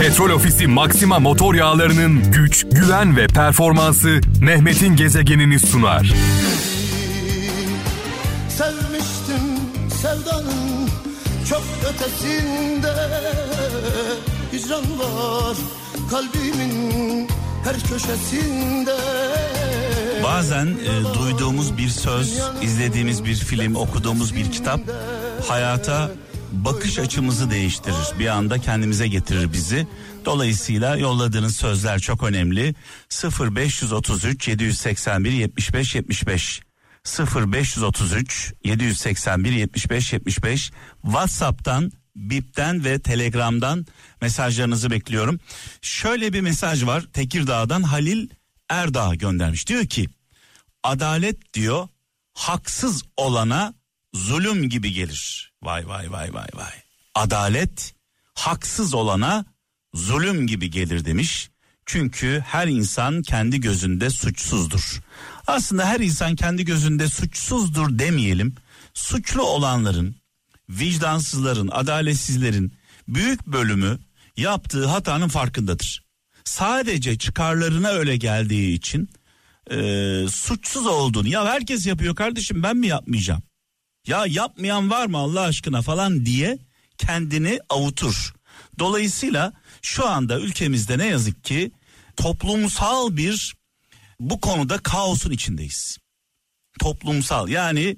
Petrol Ofisi Maxima motor yağlarının güç, güven ve performansı Mehmet'in gezegenini sunar. Sevmiştim sevdanın çok ötesinde Hicran var kalbimin her köşesinde Bazen e, duyduğumuz bir söz, izlediğimiz bir film, okuduğumuz bir kitap hayata bakış açımızı değiştirir. Bir anda kendimize getirir bizi. Dolayısıyla yolladığınız sözler çok önemli. 0533 781 75 75 0533 781 75 75 WhatsApp'tan Bip'ten ve Telegram'dan mesajlarınızı bekliyorum. Şöyle bir mesaj var Tekirdağ'dan Halil Erdağ göndermiş. Diyor ki adalet diyor haksız olana zulüm gibi gelir. Vay vay vay vay vay. Adalet haksız olana zulüm gibi gelir demiş. Çünkü her insan kendi gözünde suçsuzdur. Aslında her insan kendi gözünde suçsuzdur demeyelim. Suçlu olanların, vicdansızların, adaletsizlerin büyük bölümü yaptığı hatanın farkındadır. Sadece çıkarlarına öyle geldiği için e, suçsuz olduğunu ya herkes yapıyor kardeşim ben mi yapmayacağım? Ya yapmayan var mı Allah aşkına falan diye kendini avutur. Dolayısıyla şu anda ülkemizde ne yazık ki toplumsal bir bu konuda kaosun içindeyiz. Toplumsal yani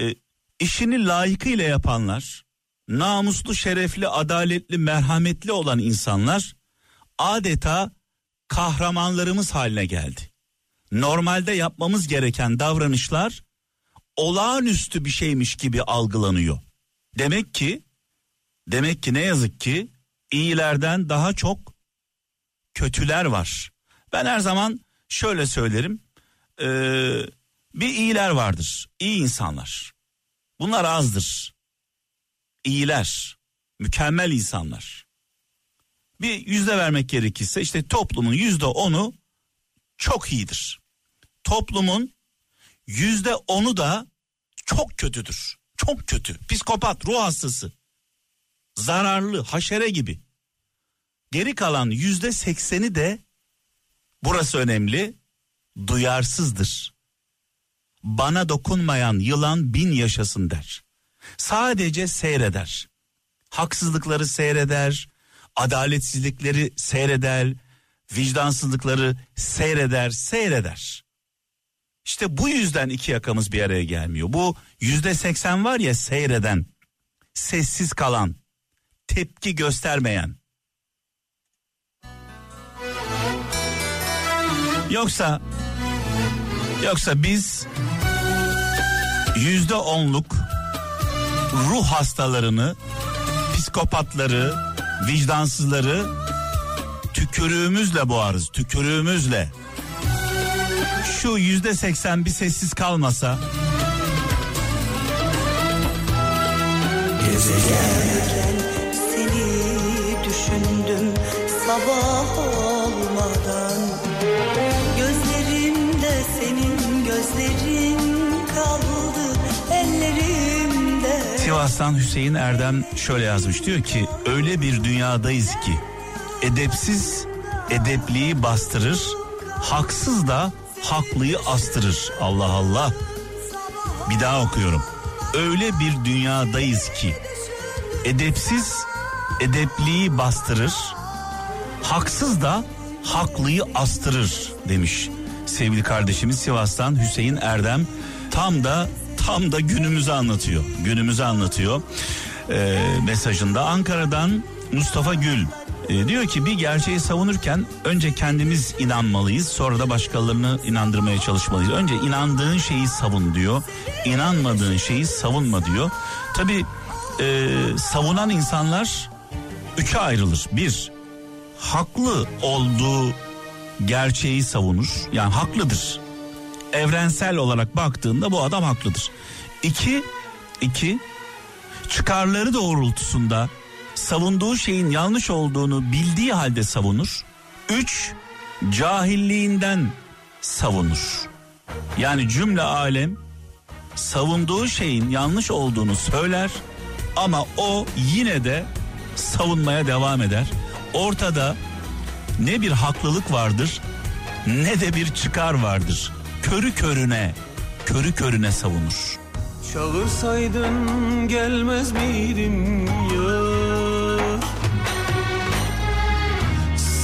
e, işini layıkıyla yapanlar, namuslu, şerefli, adaletli, merhametli olan insanlar adeta kahramanlarımız haline geldi. Normalde yapmamız gereken davranışlar olağanüstü bir şeymiş gibi algılanıyor. Demek ki demek ki ne yazık ki iyilerden daha çok kötüler var. Ben her zaman şöyle söylerim. Ee, bir iyiler vardır. iyi insanlar. Bunlar azdır. İyiler, mükemmel insanlar. Bir yüzde vermek gerekirse işte toplumun yüzde onu çok iyidir. Toplumun yüzde onu da çok kötüdür. Çok kötü. Psikopat, ruh hastası. Zararlı, haşere gibi. Geri kalan yüzde sekseni de burası önemli duyarsızdır. Bana dokunmayan yılan bin yaşasın der. Sadece seyreder. Haksızlıkları seyreder, adaletsizlikleri seyreder, vicdansızlıkları seyreder, seyreder. İşte bu yüzden iki yakamız bir araya gelmiyor. Bu yüzde seksen var ya seyreden, sessiz kalan, tepki göstermeyen. Yoksa yoksa biz yüzde onluk ruh hastalarını, psikopatları, vicdansızları tükürüğümüzle boğarız, tükürüğümüzle. Şu yüzde seksen bir sessiz kalmasa. Seni düşündüm sabah olmadan. Gözlerimde senin gözlerin kaldı ellerimde. Sivas'tan Hüseyin Erdem şöyle yazmış. Diyor ki öyle bir dünyadayız ki edepsiz edepliği bastırır haksız da haklıyı astırır. Allah Allah. Bir daha okuyorum. Öyle bir dünyadayız ki edepsiz edepliği bastırır haksız da haklıyı astırır demiş sevgili kardeşimiz Sivas'tan Hüseyin Erdem. Tam da tam da günümüzü anlatıyor günümüzü anlatıyor. Ee, mesajında Ankara'dan Mustafa Gül e, diyor ki bir gerçeği savunurken önce kendimiz inanmalıyız sonra da başkalarını inandırmaya çalışmalıyız önce inandığın şeyi savun diyor inanmadığın şeyi savunma diyor tabi savunan insanlar üçe ayrılır bir haklı olduğu gerçeği savunur. Yani haklıdır. Evrensel olarak baktığında bu adam haklıdır. İki, iki çıkarları doğrultusunda savunduğu şeyin yanlış olduğunu bildiği halde savunur. Üç, cahilliğinden savunur. Yani cümle alem savunduğu şeyin yanlış olduğunu söyler ama o yine de savunmaya devam eder. Ortada ne bir haklılık vardır ne de bir çıkar vardır. Körü körüne, körü körüne savunur. Çağırsaydın gelmez miydim yar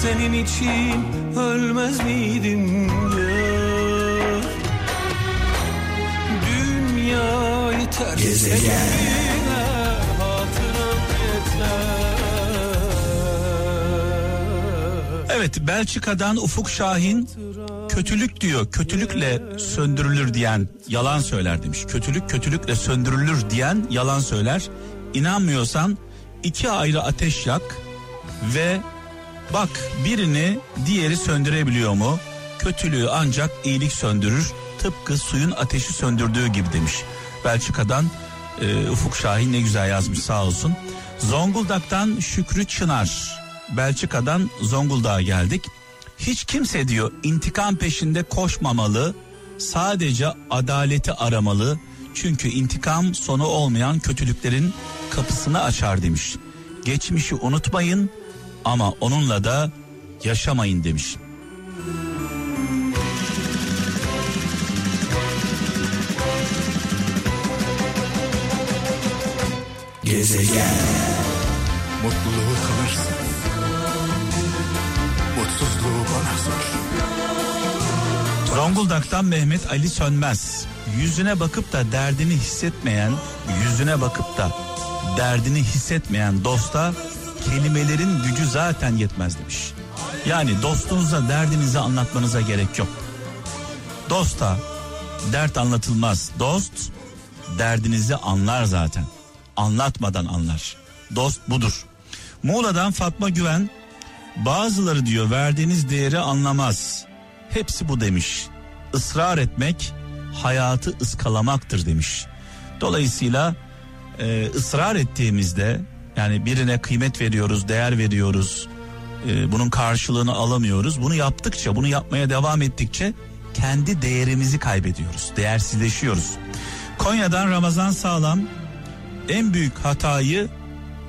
Senin için ölmez miydim? Yar Dünya yeter Gezegen. Evet Belçika'dan Ufuk Şahin kötülük diyor. Kötülükle söndürülür diyen yalan söyler demiş. Kötülük kötülükle söndürülür diyen yalan söyler. İnanmıyorsan iki ayrı ateş yak ve bak birini diğeri söndürebiliyor mu? Kötülüğü ancak iyilik söndürür. Tıpkı suyun ateşi söndürdüğü gibi demiş. Belçika'dan e, Ufuk Şahin ne güzel yazmış sağ olsun. Zonguldak'tan Şükrü Çınar. Belçika'dan Zonguldak'a geldik. Hiç kimse diyor intikam peşinde koşmamalı. Sadece adaleti aramalı. Çünkü intikam sonu olmayan kötülüklerin kapısını açar demiş. Geçmişi unutmayın ama onunla da yaşamayın demiş. Gezegen Mutluluğu kalırsın Mutsuzluğu bana sor Zonguldak'tan Mehmet Ali Sönmez. Yüzüne bakıp da derdini hissetmeyen, yüzüne bakıp da derdini hissetmeyen dosta kelimelerin gücü zaten yetmez demiş. Yani dostunuza derdinizi anlatmanıza gerek yok. Dosta dert anlatılmaz. Dost derdinizi anlar zaten. Anlatmadan anlar. Dost budur. Muğla'dan Fatma Güven bazıları diyor verdiğiniz değeri anlamaz. Hepsi bu demiş. Israr etmek hayatı ıskalamaktır demiş. Dolayısıyla e, ısrar ettiğimizde yani birine kıymet veriyoruz, değer veriyoruz. e, bunun karşılığını alamıyoruz. Bunu yaptıkça, bunu yapmaya devam ettikçe kendi değerimizi kaybediyoruz. Değersizleşiyoruz. Konya'dan Ramazan Sağlam en büyük hatayı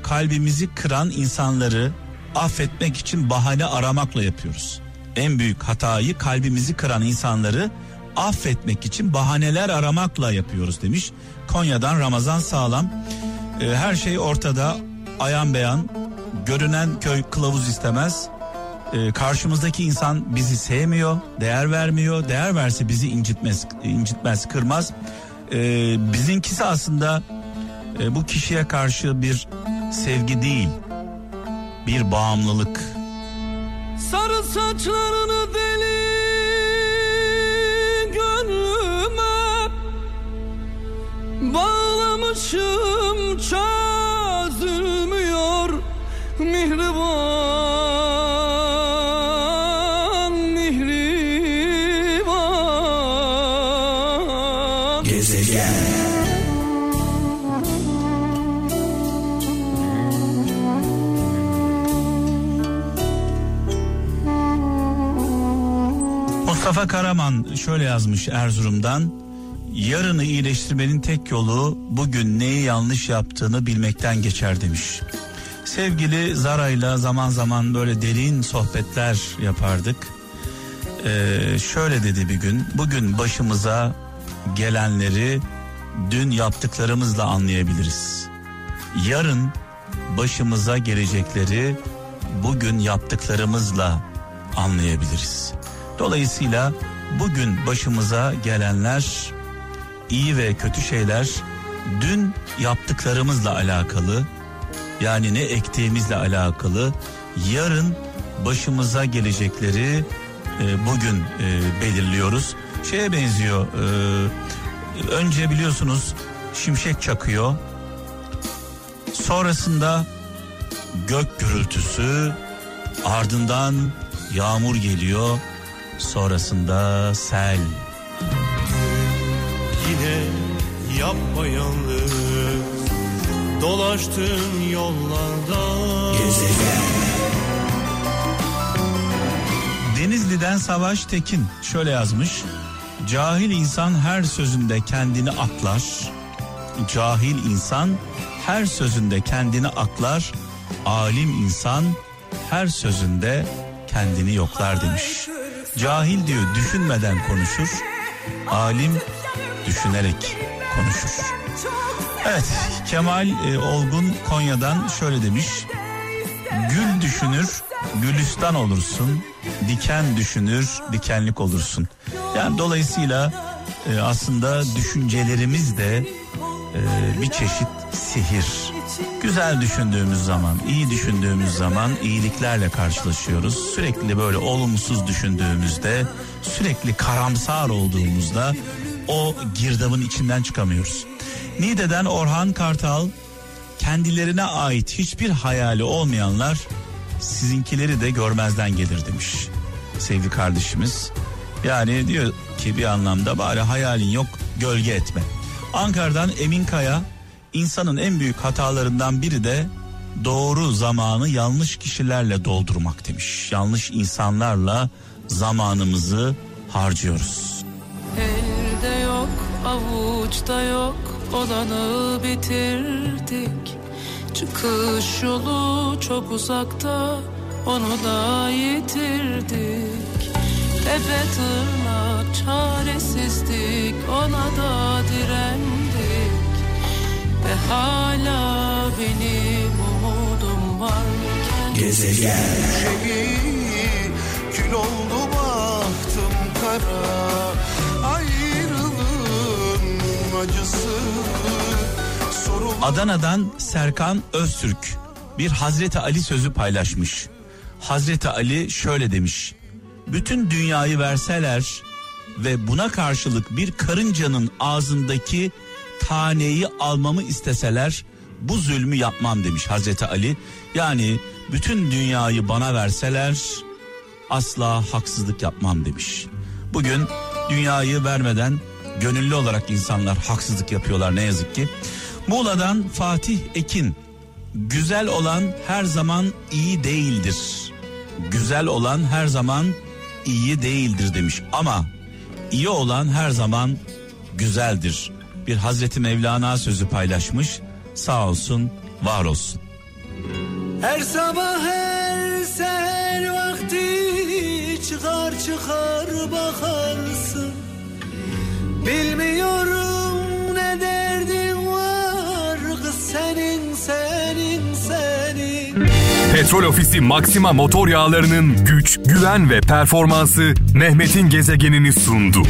kalbimizi kıran insanları affetmek için bahane aramakla yapıyoruz. En büyük hatayı kalbimizi kıran insanları affetmek için bahaneler aramakla yapıyoruz demiş. Konya'dan Ramazan Sağlam. Ee, her şey ortada, ayan beyan. Görünen köy kılavuz istemez. Ee, karşımızdaki insan bizi sevmiyor, değer vermiyor. Değer verse bizi incitmez, incitmez, kırmaz. Ee, bizinkisi aslında e, bu kişiye karşı bir sevgi değil, bir bağımlılık. Sarı saçlarını deli gönlüme Bağlamışım Mustafa Karaman şöyle yazmış Erzurum'dan. Yarını iyileştirmenin tek yolu bugün neyi yanlış yaptığını bilmekten geçer demiş. Sevgili Zara'yla zaman zaman böyle derin sohbetler yapardık. Ee, şöyle dedi bir gün. Bugün başımıza gelenleri dün yaptıklarımızla anlayabiliriz. Yarın başımıza gelecekleri bugün yaptıklarımızla anlayabiliriz. Dolayısıyla bugün başımıza gelenler iyi ve kötü şeyler dün yaptıklarımızla alakalı yani ne ektiğimizle alakalı yarın başımıza gelecekleri e, bugün e, belirliyoruz. Şeye benziyor e, önce biliyorsunuz şimşek çakıyor sonrasında gök gürültüsü ardından yağmur geliyor sonrasında sel Yine yapmayalnız Dolaştığın yollarda Denizli'den Savaş Tekin şöyle yazmış. Cahil insan her sözünde kendini aklar. Cahil insan her sözünde kendini aklar. Alim insan her sözünde kendini yoklar demiş. Cahil diyor düşünmeden konuşur. Alim düşünerek konuşur. Evet Kemal e, Olgun Konya'dan şöyle demiş. Gül düşünür gülistan olursun. Diken düşünür dikenlik olursun. Yani dolayısıyla e, aslında düşüncelerimiz de e, bir çeşit sihir. Güzel düşündüğümüz zaman, iyi düşündüğümüz zaman iyiliklerle karşılaşıyoruz. Sürekli böyle olumsuz düşündüğümüzde, sürekli karamsar olduğumuzda o girdabın içinden çıkamıyoruz. Niğde'den Orhan Kartal kendilerine ait hiçbir hayali olmayanlar sizinkileri de görmezden gelir demiş sevgili kardeşimiz. Yani diyor ki bir anlamda bari hayalin yok gölge etme. Ankara'dan Emin Kaya insanın en büyük hatalarından biri de doğru zamanı yanlış kişilerle doldurmak demiş. Yanlış insanlarla zamanımızı harcıyoruz. Elde yok, avuçta yok, olanı bitirdik. Çıkış yolu çok uzakta, onu da yitirdik. Tepe tırnak çaresizlik, ona da direndik. Ve hala benim umudum varken Gezegen Şeyi kül oldu baktım kara Ayrılığın acısı sorun Adana'dan Serkan Öztürk bir Hazreti Ali sözü paylaşmış. Hazreti Ali şöyle demiş. Bütün dünyayı verseler ve buna karşılık bir karıncanın ağzındaki taneyi almamı isteseler bu zulmü yapmam demiş Hazreti Ali. Yani bütün dünyayı bana verseler asla haksızlık yapmam demiş. Bugün dünyayı vermeden gönüllü olarak insanlar haksızlık yapıyorlar ne yazık ki. Muğla'dan Fatih Ekin güzel olan her zaman iyi değildir. Güzel olan her zaman iyi değildir demiş ama iyi olan her zaman güzeldir. Bir Hazreti Mevlana sözü paylaşmış. Sağ olsun, var olsun. Her sabah her seher vakti çıkar çıkar bakarsın Bilmiyorum ne derdin var kız senin senin senin Petrol Ofisi Maxima motor yağlarının güç, güven ve performansı Mehmet'in gezegenini sundu.